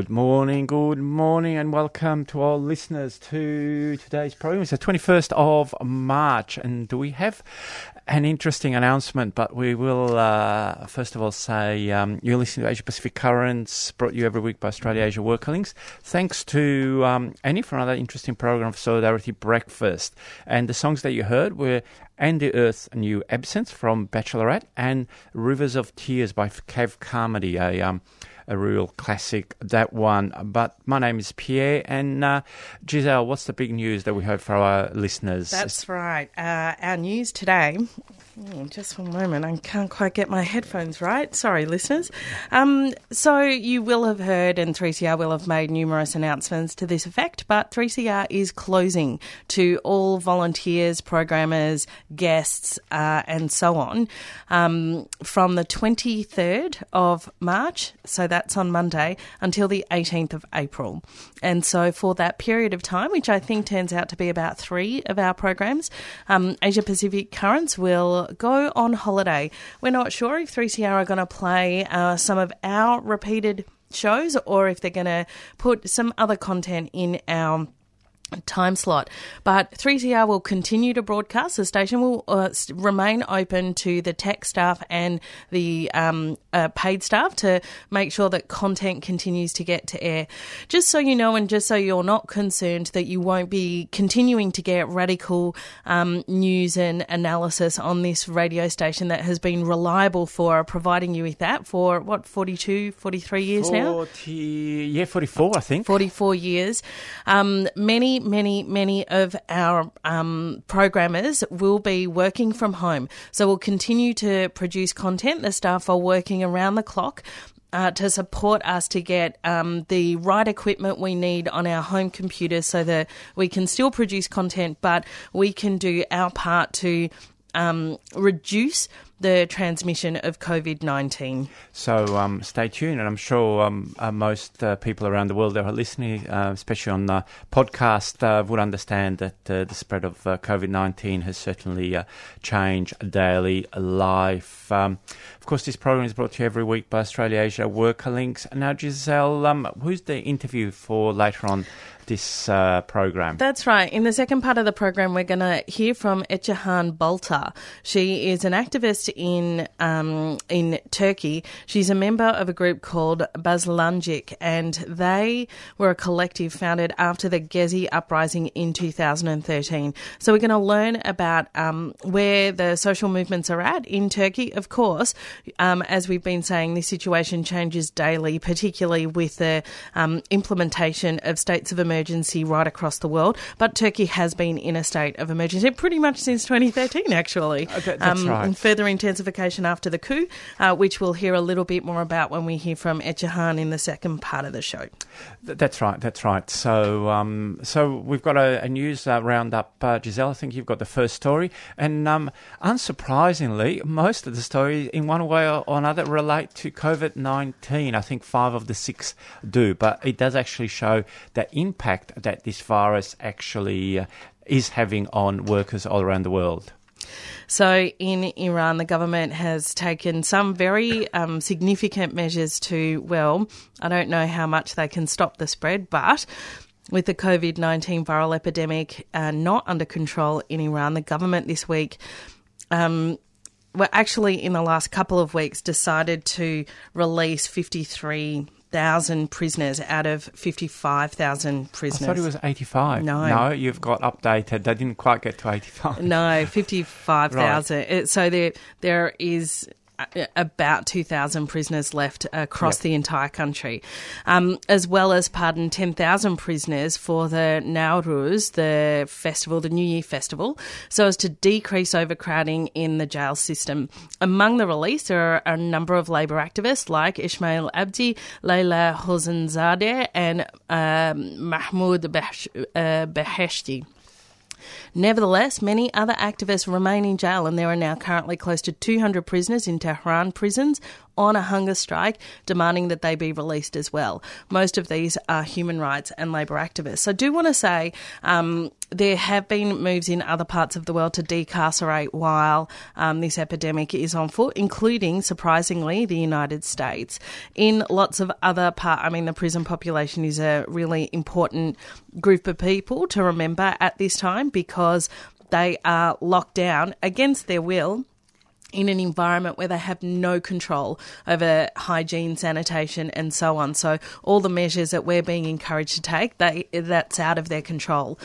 Good morning, good morning, and welcome to all listeners to today's program. It's the 21st of March, and we have an interesting announcement, but we will uh, first of all say um, you're listening to Asia Pacific Currents, brought to you every week by Australia Asia Worker Links. Thanks to um, Annie for another interesting program of Solidarity Breakfast. And the songs that you heard were And the Earth New Absence from Bachelorette and Rivers of Tears by Kev Carmody, a um, a real classic, that one. But my name is Pierre, and uh, Giselle, what's the big news that we heard for our listeners? That's right. Uh, our news today. Oh, just one moment. I can't quite get my headphones right. Sorry, listeners. Um, so, you will have heard, and 3CR will have made numerous announcements to this effect, but 3CR is closing to all volunteers, programmers, guests, uh, and so on um, from the 23rd of March. So, that's on Monday until the 18th of April. And so, for that period of time, which I think turns out to be about three of our programs, um, Asia Pacific Currents will go on holiday. We're not sure if 3CR are going to play uh, some of our repeated shows or if they're going to put some other content in our time slot. But 3CR will continue to broadcast. The station will uh, remain open to the tech staff and the um, uh, paid staff to make sure that content continues to get to air. Just so you know, and just so you're not concerned that you won't be continuing to get radical um, news and analysis on this radio station that has been reliable for providing you with that for what 42, 43 years 40, now. Yeah, 44, I think. 44 years. Um, many, many, many of our um, programmers will be working from home. So we'll continue to produce content. The staff are working around the clock. Uh, to support us to get um, the right equipment we need on our home computers so that we can still produce content, but we can do our part to um, reduce the transmission of COVID 19. So um, stay tuned, and I'm sure um, uh, most uh, people around the world that are listening, uh, especially on the podcast, uh, would understand that uh, the spread of uh, COVID 19 has certainly changed daily life. Um, of course, this program is brought to you every week by Australia Asia Worker Links. Now, Giselle, um, who's the interview for later on? This uh, program. That's right. In the second part of the program, we're going to hear from Ecehan Balta. She is an activist in um, in Turkey. She's a member of a group called Bazlancik, and they were a collective founded after the Gezi uprising in 2013. So we're going to learn about um, where the social movements are at in Turkey. Of course, um, as we've been saying, this situation changes daily, particularly with the um, implementation of states of emergency emergency right across the world, but Turkey has been in a state of emergency pretty much since 2013, actually. Uh, that, that's um, right. And further intensification after the coup, uh, which we'll hear a little bit more about when we hear from Ecehan in the second part of the show. That's right. That's right. So, um, so we've got a, a news uh, roundup, uh, Giselle. I think you've got the first story, and um, unsurprisingly, most of the stories, in one way or another, relate to COVID nineteen. I think five of the six do, but it does actually show the impact that this virus actually uh, is having on workers all around the world. So, in Iran, the government has taken some very um, significant measures to, well, I don't know how much they can stop the spread, but with the COVID 19 viral epidemic uh, not under control in Iran, the government this week. Um, well, actually, in the last couple of weeks, decided to release 53 thousand prisoners out of fifty five thousand prisoners. I thought it was eighty five. No, no, you've got updated. They didn't quite get to eighty five. No, fifty five thousand. right. So there there is about 2,000 prisoners left across Yep. the entire country, um, as well as pardon 10,000 prisoners for the Nauruz, the festival, the New Year festival, so as to decrease overcrowding in the jail system. Among the released, there are a number of labour activists like Ismail Abdi, Leila Hosseinzadeh, and um, Mahmoud uh, Beheshti. Nevertheless, many other activists remain in jail, and there are now currently close to 200 prisoners in Tehran prisons on a hunger strike, demanding that they be released as well. Most of these are human rights and labour activists. I do want to say um, there have been moves in other parts of the world to decarcerate while um, this epidemic is on foot, including, surprisingly, the United States. In lots of other part, I mean, the prison population is a really important group of people to remember at this time because they are locked down against their will in an environment where they have no control over hygiene, sanitation, and so on. So all the measures that we're being encouraged to take, they that's out of their control.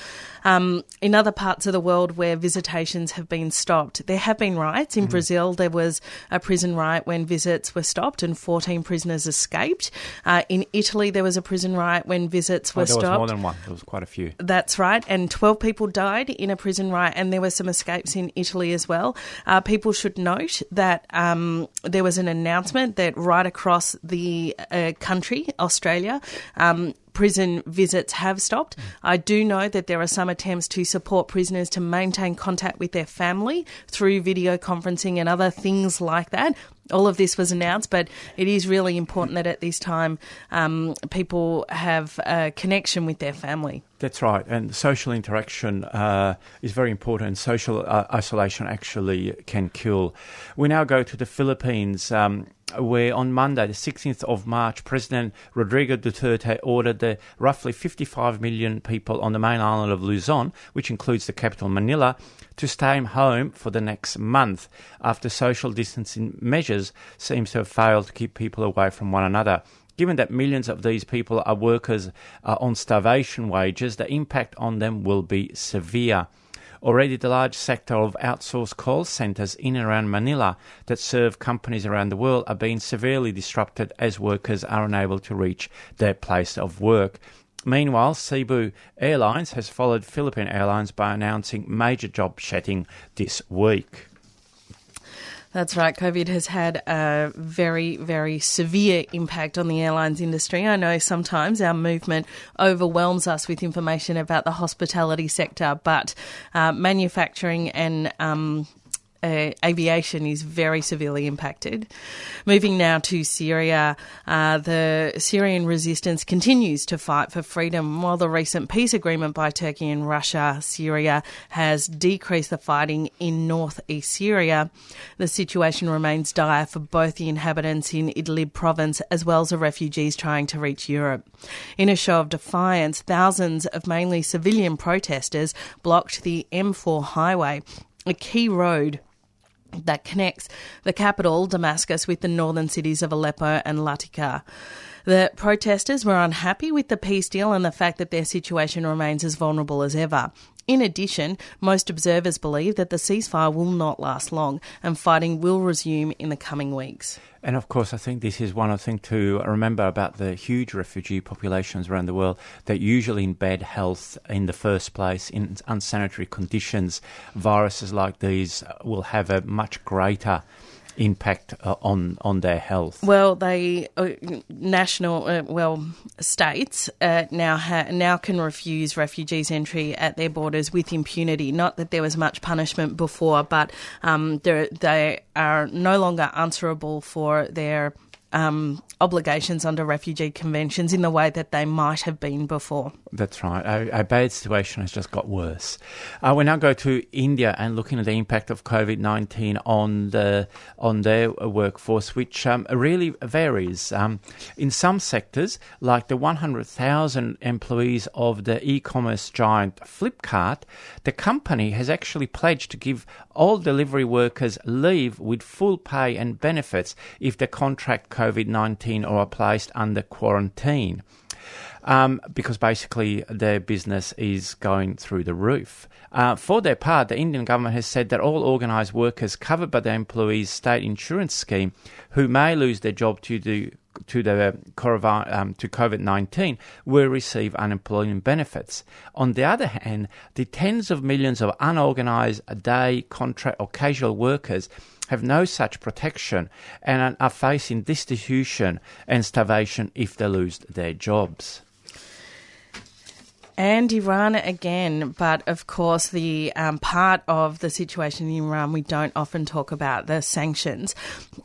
Um, in other parts of the world where visitations have been stopped, there have been riots. In Brazil, there was a prison riot when visits were stopped and 14 prisoners escaped. Uh, in Italy, there was a prison riot when visits were Oh, there was stopped. more than one. There was quite a few. That's right. And 12 people died in a prison riot, and there were some escapes in Italy as well. Uh, people should note that um, there was an announcement that right across the uh, country, Australia, um, prison visits have stopped. Mm. I do know that there are some attempts to support prisoners to maintain contact with their family through video conferencing and other things like that. All of this was announced, but it is really important that at this time um, people have a connection with their family. That's right, and social interaction uh, is very important. Social uh, isolation actually can kill. We now go to the Philippines, um, where on Monday, the 16th of March, President Rodrigo Duterte ordered the roughly 55 million people on the main island of Luzon, which includes the capital Manila, to stay home for the next month after social distancing measures seems to have failed to keep people away from one another. Given that millions of these people are workers uh, on starvation wages, the impact on them will be severe. Already, the large sector of outsourced call centres in and around Manila that serve companies around the world are being severely disrupted as workers are unable to reach their place of work. Meanwhile, Cebu Airlines has followed Philippine Airlines by announcing major job shedding this week. That's right. COVID has had a very, very severe impact on the airlines industry. I know sometimes our movement overwhelms us with information about the hospitality sector, but uh, manufacturing and um, uh, aviation is very severely impacted. Moving now to Syria, uh, the Syrian resistance continues to fight for freedom. While the recent peace agreement by Turkey and Russia, Syria has decreased the fighting in northeast Syria, the situation remains dire for both the inhabitants in Idlib province as well as the refugees trying to reach Europe. In a show of defiance, thousands of mainly civilian protesters blocked the M4 highway, a key road that connects the capital, Damascus, with the northern cities of Aleppo and Latika. The protesters were unhappy with the peace deal and the fact that their situation remains as vulnerable as ever. In addition, most observers believe that the ceasefire will not last long and fighting will resume in the coming weeks. And of course, I think this is one things to remember about the huge refugee populations around the world that usually in bad health in the first place, in unsanitary conditions, viruses like these will have a much greater impact uh, on on their health. Well, they uh, national uh, well states uh, now ha- now can refuse refugees entry at their borders with impunity. Not that there was much punishment before, but um, they are no longer answerable for their um, obligations under refugee conventions in the way that they might have been before. That's right. A, a bad situation has just got worse. Uh, we now go to India and looking at the impact of COVID nineteen on the on their workforce, which um, really varies. Um, in some sectors, like the one hundred thousand employees of the e-commerce giant Flipkart, the company has actually pledged to give all delivery workers leave with full pay and benefits if the contract COVID nineteen or are placed under quarantine. um, because basically their business is going through the roof. Uh, for their part, the Indian government has said that all organised workers covered by the employees' state insurance scheme who may lose their job due to to the um, to COVID nineteen will receive unemployment benefits. On the other hand, the tens of millions of unorganised day contract or casual workers have no such protection and are facing destitution and starvation if they lose their jobs and Iran again. But of course, the um, part of the situation in Iran we don't often talk about the sanctions.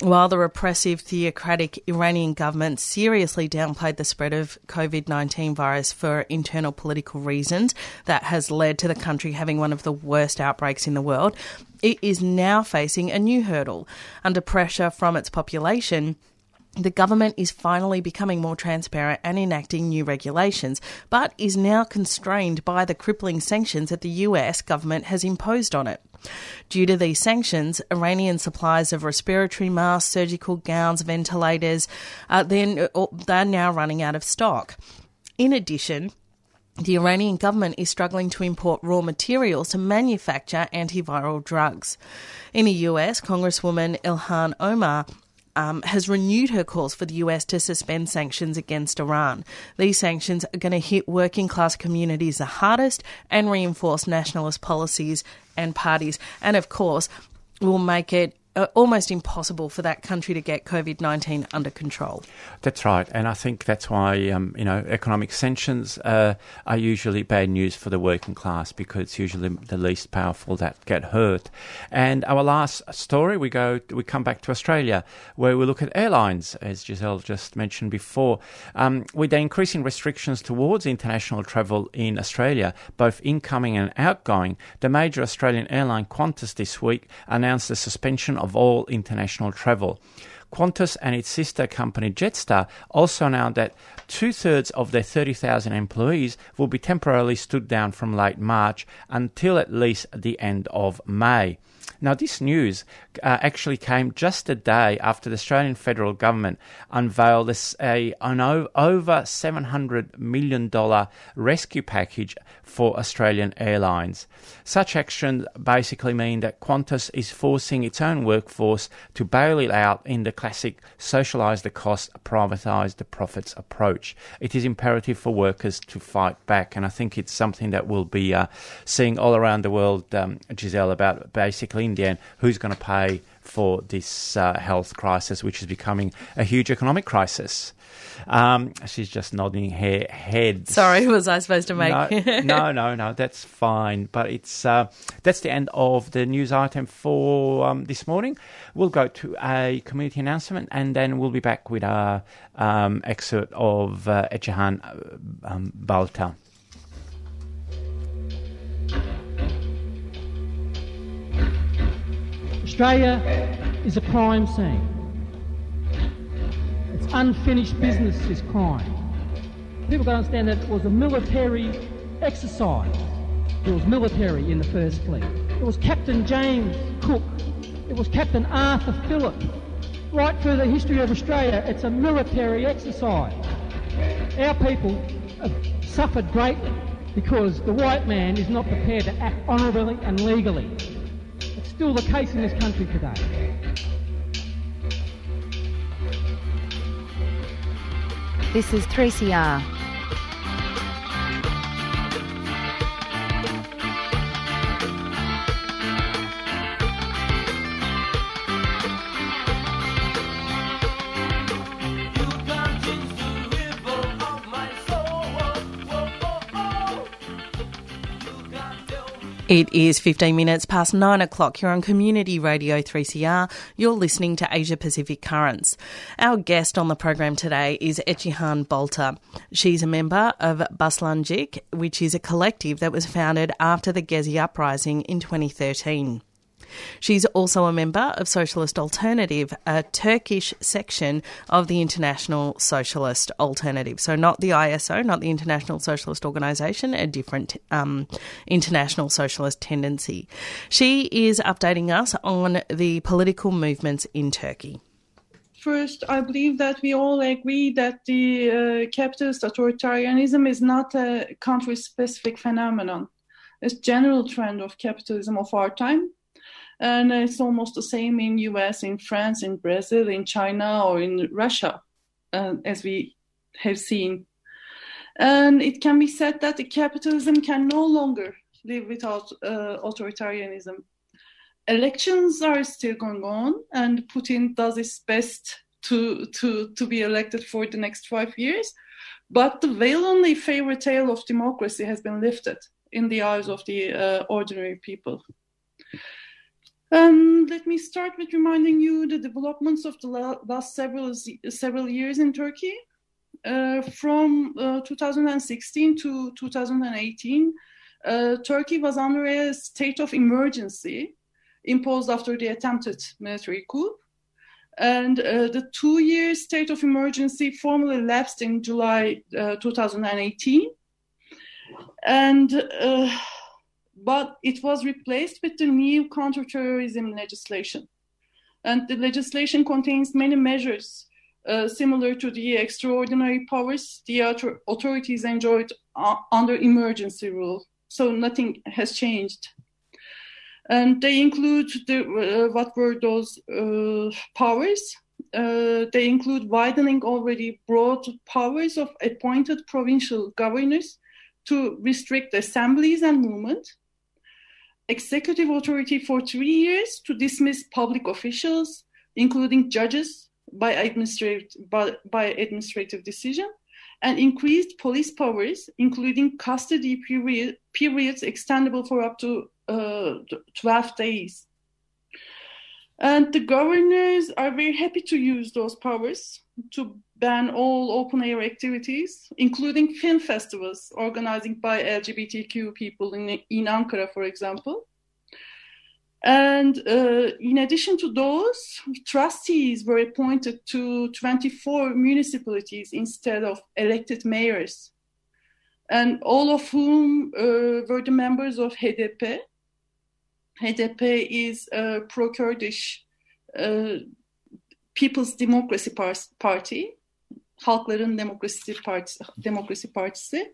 While the repressive, theocratic Iranian government seriously downplayed the spread of COVID 19 virus for internal political reasons, that has led to the country having one of the worst outbreaks in the world. It is now facing a new hurdle under pressure from its population the government is finally becoming more transparent and enacting new regulations, but is now constrained by the crippling sanctions that the US government has imposed on it. Due to these sanctions, Iranian supplies of respiratory masks, surgical gowns, ventilators, uh, then uh, they're now running out of stock. In addition, the Iranian government is struggling to import raw materials to manufacture antiviral drugs. In the US, Congresswoman Ilhan Omar um, has renewed her calls for the US to suspend sanctions against Iran. These sanctions are going to hit working class communities the hardest and reinforce nationalist policies and parties, and of course, will make it uh, almost impossible for that country to get COVID 19 under control. That's right. And I think that's why, um, you know, economic sanctions uh, are usually bad news for the working class because it's usually the least powerful that get hurt. And our last story, we go, we come back to Australia where we look at airlines, as Giselle just mentioned before. Um, with the increasing restrictions towards international travel in Australia, both incoming and outgoing, the major Australian airline Qantas this week announced the suspension of all international travel. Qantas and its sister company Jetstar also announced that two thirds of their 30,000 employees will be temporarily stood down from late March until at least the end of May. Now, this news uh, actually came just a day after the Australian federal government unveiled a, an over $700 million rescue package for Australian airlines. Such actions basically mean that Qantas is forcing its own workforce to bail it out in the classic socialise the cost, privatise the profits approach. It is imperative for workers to fight back, and I think it's something that we'll be uh, seeing all around the world, um, Giselle, about basically in the end who's going to pay for this uh, health crisis, which is becoming a huge economic crisis. Um, she's just nodding her head. Sorry, was I supposed to make? No, no, no, no, that's fine. But it's uh, that's the end of the news item for um, this morning. We'll go to a community announcement, and then we'll be back with our um, excerpt of uh, Ecehan uh, um, Balta. Australia is a crime scene. It's unfinished business is crime. People don't understand that it was a military exercise. It was military in the first fleet. It was Captain James Cook. It was Captain Arthur Phillip. Right through the history of Australia, it's a military exercise. Our people have suffered greatly because the white man is not prepared to act honourably and legally still the case in this country today. This is 3CR. It is 15 minutes past 9 o'clock. You're on Community Radio 3CR. You're listening to Asia Pacific Currents. Our guest on the program today is Ecehan Balta. She's a member of Baslanjik, which is a collective that was founded after the Gezi uprising in 2013. She's also a member of Socialist Alternative, a Turkish section of the International Socialist Alternative. So, not the ISO, not the International Socialist Organisation, a different um, international socialist tendency. She is updating us on the political movements in Turkey. first, I believe that we all agree that the uh, capitalist authoritarianism is not a country specific phenomenon. It's general trend of capitalism of our time. And it's almost the same in US, in France, in Brazil, in China, or in Russia, uh, as we have seen. And it can be said that the capitalism can no longer live without uh, authoritarianism elections are still going on, and Putin does his best to to to be elected for the next five years. But the veil on the fairy tale of democracy has been lifted in the eyes of the uh, ordinary people. Um, let me start with reminding you the developments of the last several several years in Turkey. Uh, from uh, 2016 to 2018, uh, Turkey was under a state of emergency imposed after the attempted military coup. And uh, the two year state of emergency formally lapsed in July uh, 2018. And uh, but it was replaced with the new counterterrorism legislation. And the legislation contains many measures uh, similar to the extraordinary powers the authorities enjoyed uh, under emergency rule. So nothing has changed and they include the, uh, what were those uh, powers. Uh, they include widening already broad powers of appointed provincial governors to restrict assemblies and movement, executive authority for three years to dismiss public officials, including judges, by administrative, by, by administrative decision, and increased police powers, including custody period, periods extendable for up to uh, 12 days. And the governors are very happy to use those powers to ban all open air activities, including film festivals organizing by LGBTQ people in, in Ankara, for example. And uh, in addition to those, trustees were appointed to 24 municipalities instead of elected mayors, and all of whom uh, were the members of HDP. HDP is a pro Kurdish uh, People's Democracy Party, Halkların Demokrasi Partisi, Demokrasi Partisi.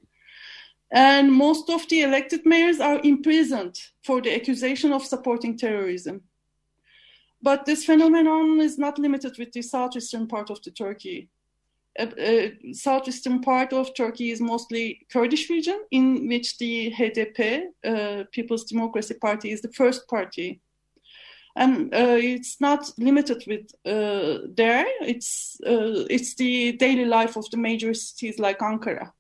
And most of the elected mayors are imprisoned for the accusation of supporting terrorism. But this phenomenon is not limited with the southeastern part of the Turkey. Uh, uh, southeastern part of Turkey is mostly Kurdish region, in which the HDP, uh, People's Democracy Party, is the first party. And uh, it's not limited with uh, there. It's uh, it's the daily life of the major cities like Ankara.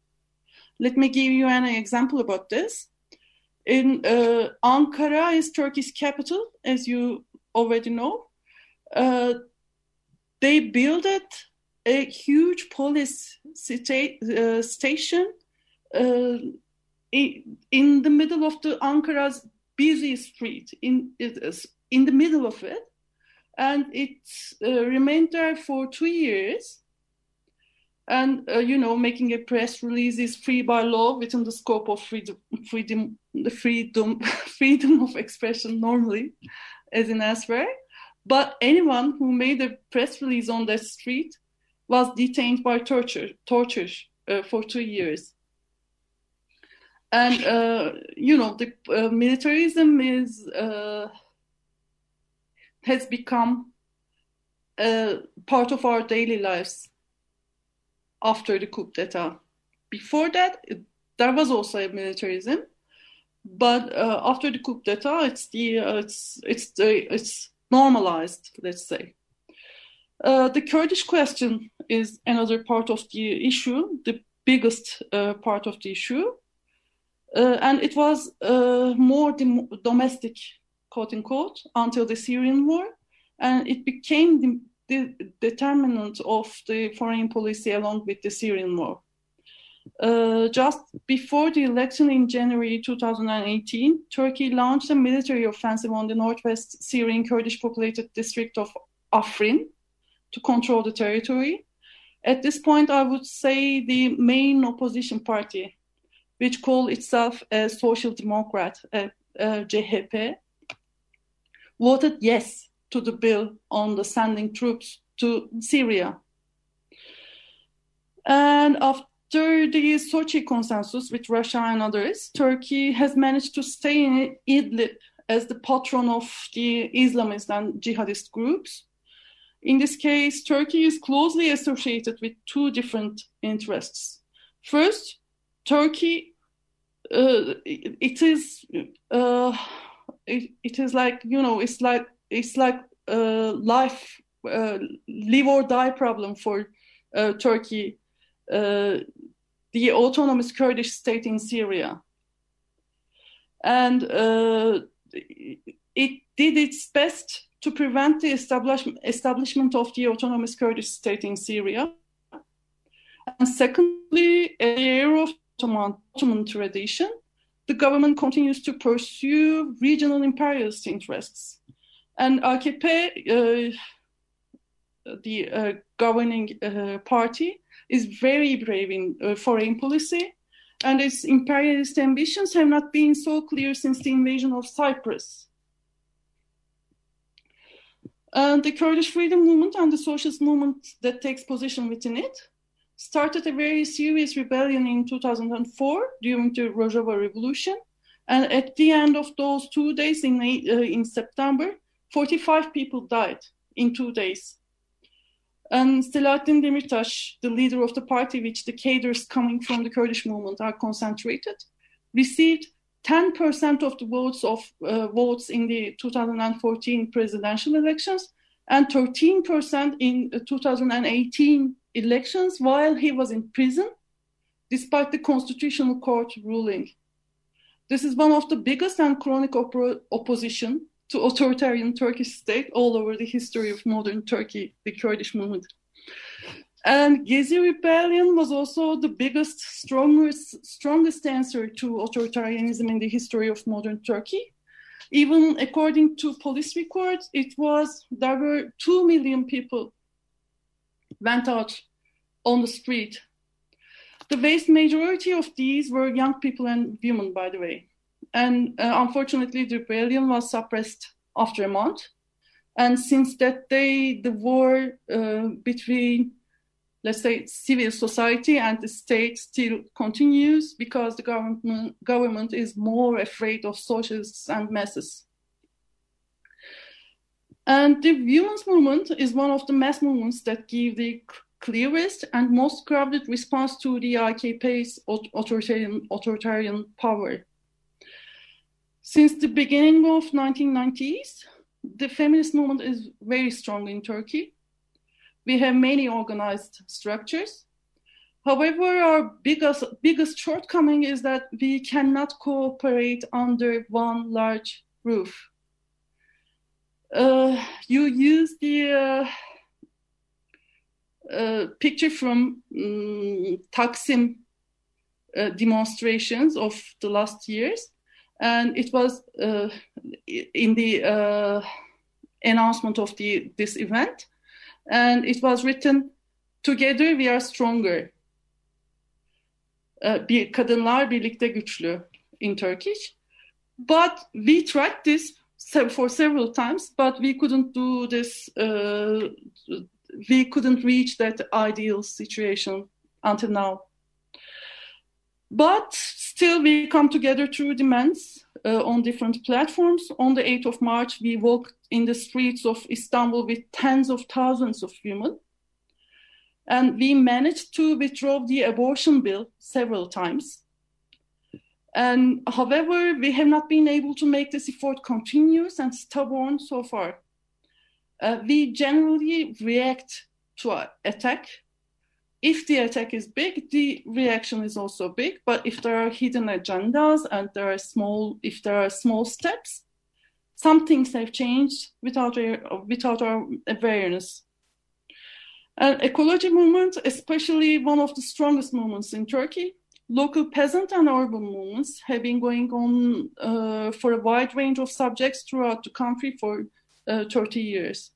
Let me give you an example about this. In uh, Ankara is Turkey's capital, as you already know. Uh, they built a huge police uh, station in, the middle of the Ankara's busy street, in in the middle of it, and it uh, remained there for two years. And uh, you know making a press release is free by law within the scope of freedom freedom freedom freedom of expression normally as in elsewhere but anyone who made a press release on the street was detained by torture torture uh, for two years. And uh, you know the uh, militarism is uh, has become a part of our daily lives after the coup d'etat. Before that, it, there was also a militarism, but uh, after the coup d'etat, it's the uh, it's it's the it's normalized. Let's say. Uh, the Kurdish question is another part of the issue, the biggest uh, part of the issue, uh, and it was more domestic, quote unquote, until the Syrian war, and it became the the determinant of the foreign policy along with the Syrian war. Uh, just before the election in January 2018, Turkey launched a military offensive on the northwest Syrian Kurdish populated district of Afrin to control the territory. At this point, I would say the main opposition party, which called itself a social democrat, a, a CHP, voted yes to the bill on the sending troops to Syria. And after the Sochi consensus with Russia and others, Turkey has managed to stay in Idlib as the patron of the Islamist and jihadist groups. In this case, Turkey is closely associated with two different interests. First, Turkey, uh, it, is, uh, it, it is like you know, it's like it's like a life, uh, live or die problem for uh, Turkey, uh, the autonomous Kurdish state in Syria, and uh, it did its best to prevent the establishment, establishment of the autonomous Kurdish state in Syria. And secondly, a year of Ottoman, Ottoman tradition, the government continues to pursue regional imperialist interests. And AKP, uh, the uh, governing uh, party, is very brave in uh, foreign policy, and its imperialist ambitions have not been so clear since the invasion of Cyprus. And the Kurdish freedom movement and the socialist movement that takes position within it started a very serious rebellion in 2004 during the Rojava Revolution. And at the end of those two days in, uh, in September, 45 people died in two days. And Selahattin Demirtas, the leader of the party, which the cadres coming from the Kurdish movement are concentrated, received 10% of the votes of uh, votes in the 2014 presidential elections and 13% in 2018 elections while he was in prison, despite the constitutional court ruling. This is one of the biggest and chronic op- opposition to authoritarian Turkish state all over the history of modern Turkey, the Kurdish movement. And Gezi rebellion was also the biggest, strongest, strongest answer to authoritarianism in the history of modern Turkey. Even according to police records, it was there were two million people went out on the street. The vast majority of these were young people and women, by the way. And uh, unfortunately, the rebellion was suppressed after a month. And since that day, the war uh, between, let's say, civil society and the state still continues because the government, government is more afraid of socialists and masses. And the women's movement is one of the mass movements that give the clearest and most crowded response to the AKP's authoritarian, authoritarian power. Since the beginning of 1990s, the feminist movement is very strong in Turkey. We have many organized structures. However, our biggest, biggest shortcoming is that we cannot cooperate under one large roof. Uh, you use the uh, uh, picture from um, Taksim uh, demonstrations of the last years. And it was uh, in the announcement of the this event, and it was written, "Together we are stronger." Bir, kadınlar birlikte güçlü in Turkish, but we tried this for several times, but we couldn't do this. Uh, we couldn't reach that ideal situation until now. But still, we come together through demands uh, on different platforms. On the 8th of March, we walked in the streets of Istanbul with tens of thousands of women. And we managed to withdraw the abortion bill several times. And however, we have not been able to make this effort continuous and stubborn so far. Uh, we generally react to an attack if the attack is big, the reaction is also big. But if there are hidden agendas and there are small, if there are small steps, some things have changed without our, without our awareness. And ecology movement, especially one of the strongest movements in Turkey, local peasant and urban movements have been going on uh, for a wide range of subjects throughout the country for uh, 30 years.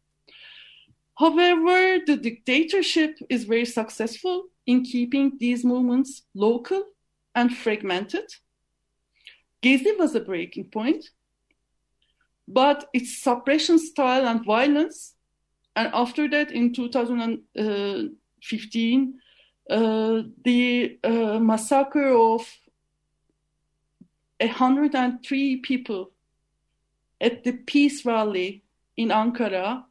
However, the dictatorship is very successful in keeping these movements local and fragmented. Gezi was a breaking point, but its suppression style and violence and after that, in 2015, uh, the uh, massacre of 103 people at the peace rally in Ankara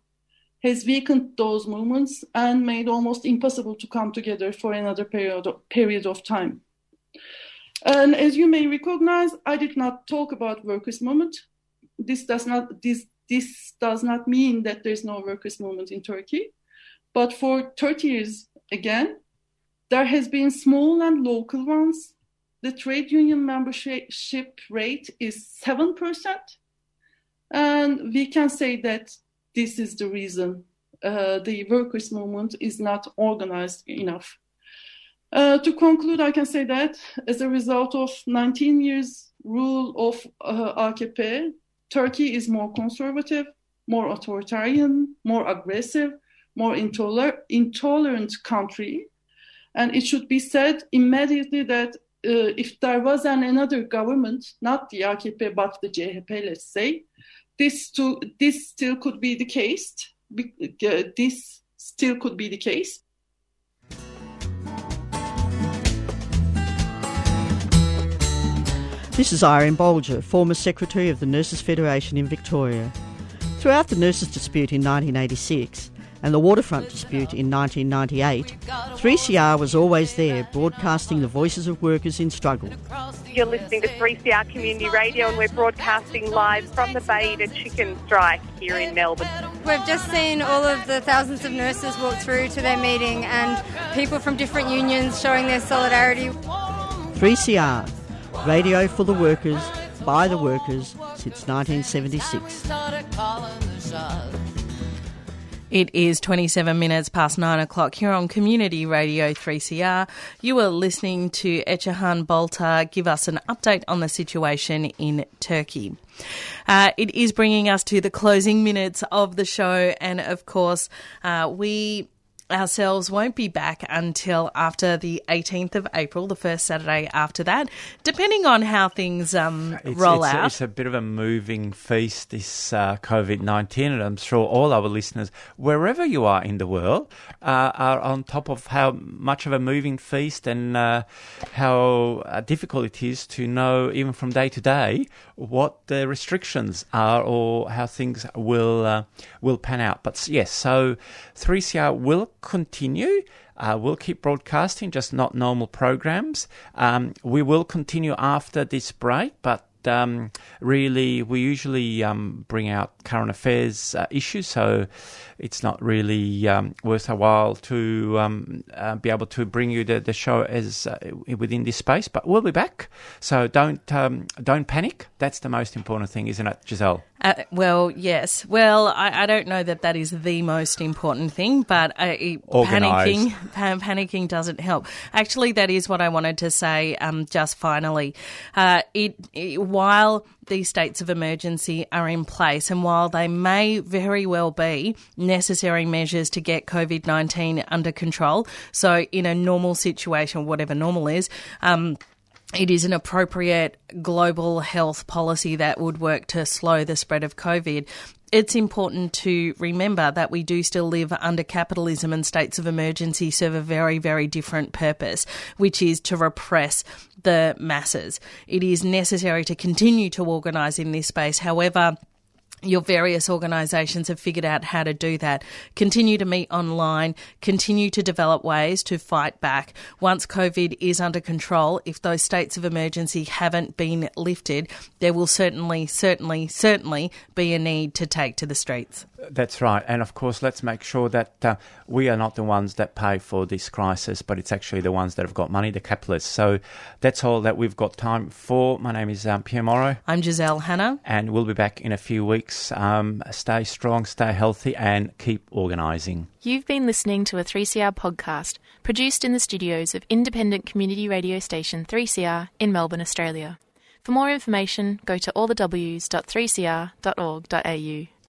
has weakened those movements and made almost impossible to come together for another period of, period of time. And as you may recognize, I did not talk about workers' movement. This does not this this does not mean that there's no workers' movement in Turkey, but for 30 years again, there has been small and local ones. The trade union membership rate is seven percent, and we can say that this is the reason uh, the workers' movement is not organized enough. Uh, to conclude, I can say that as a result of 19 years rule of uh, AKP, Turkey is more conservative, more authoritarian, more aggressive, more intoler- intolerant country. And it should be said immediately that uh, if there was an another government, not the AKP but the CHP, let's say, this to this still could be the case. Uh, this still could be the case. This is Irene Bolger, former Secretary of the Nurses Federation in Victoria. Throughout the nurses dispute in 1986 and the waterfront dispute in 1998, 3CR was always there broadcasting the voices of workers in struggle. You're listening to 3CR Community Radio and we're broadcasting live from the Bay to Chicken Strike here in Melbourne. We've just seen all of the thousands of nurses walk through to their meeting and people from different unions showing their solidarity. 3CR Radio for the workers, by the workers, since 1976. It is 27 minutes past 9 o'clock here on Community Radio 3CR. You are listening to Ecehan Balta give us an update on the situation in Turkey. Uh, it is bringing us to the closing minutes of the show, and of course, uh, we ourselves won't be back until after the 18th of April, the first Saturday after that, depending on how things um, it's, roll it's, out. It's a bit of a moving feast, this uh, COVID 19, and I'm sure all our listeners, wherever you are in the world, uh, are on top of how much of a moving feast and uh, how uh, difficult it is to know, even from day to day, what the restrictions are or how things will, uh, will pan out. But yes, so 3CR will continue. Uh, we'll keep broadcasting, just not normal programs. Um, we will continue after this break, but um, really, we usually um, bring out current affairs uh, issues, so it's not really um, worth a while to um, uh, be able to bring you the, the show as uh, within this space. But we'll be back, so don't um, don't panic. That's the most important thing, isn't it, Giselle? Uh, well, yes. Well, I, I, don't know that that is the most important thing, but uh, panicking pan- panicking doesn't help. Actually, that is what I wanted to say. Um, just finally, uh, it, it while these states of emergency are in place, and while they may very well be necessary measures to get COVID nineteen under control, so in a normal situation, whatever normal is. Um, it is an appropriate global health policy that would work to slow the spread of COVID. It's important to remember that we do still live under capitalism and states of emergency serve a very, very different purpose, which is to repress the masses. It is necessary to continue to organise in this space. However, your various organisations have figured out how to do that. Continue to meet online, continue to develop ways to fight back. Once COVID is under control, if those states of emergency haven't been lifted, there will certainly, certainly, certainly be a need to take to the streets. That's right. And of course, let's make sure that uh, we are not the ones that pay for this crisis, but it's actually the ones that have got money, the capitalists. So that's all that we've got time for. My name is um, Pierre Morrow. I'm Giselle Hanna. And we'll be back in a few weeks. Um, stay strong, stay healthy, and keep organising. You've been listening to a 3CR podcast produced in the studios of independent community radio station 3CR in Melbourne, Australia. For more information, go to allthews.3cr.org.au.